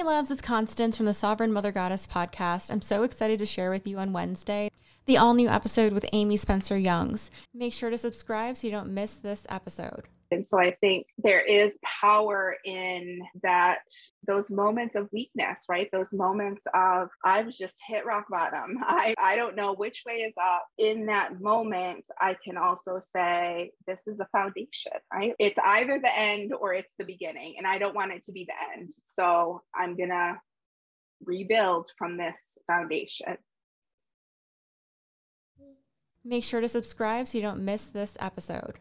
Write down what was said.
Hey, loves, it's Constance from the Sovereign Mother Goddess podcast. I'm so excited to share with you on Wednesday the all new episode with Ami Spencer Youngs. Make sure to subscribe so you don't miss this episode. And so I think there is power in that those moments of weakness, right? Those moments of I've just hit rock bottom. I, I don't know which way is up. In that moment, I can also say this is a foundation, right? It's either the end or it's the beginning. And I don't want it to be the end. So I'm gonna rebuild from this foundation. Make sure to subscribe so you don't miss this episode.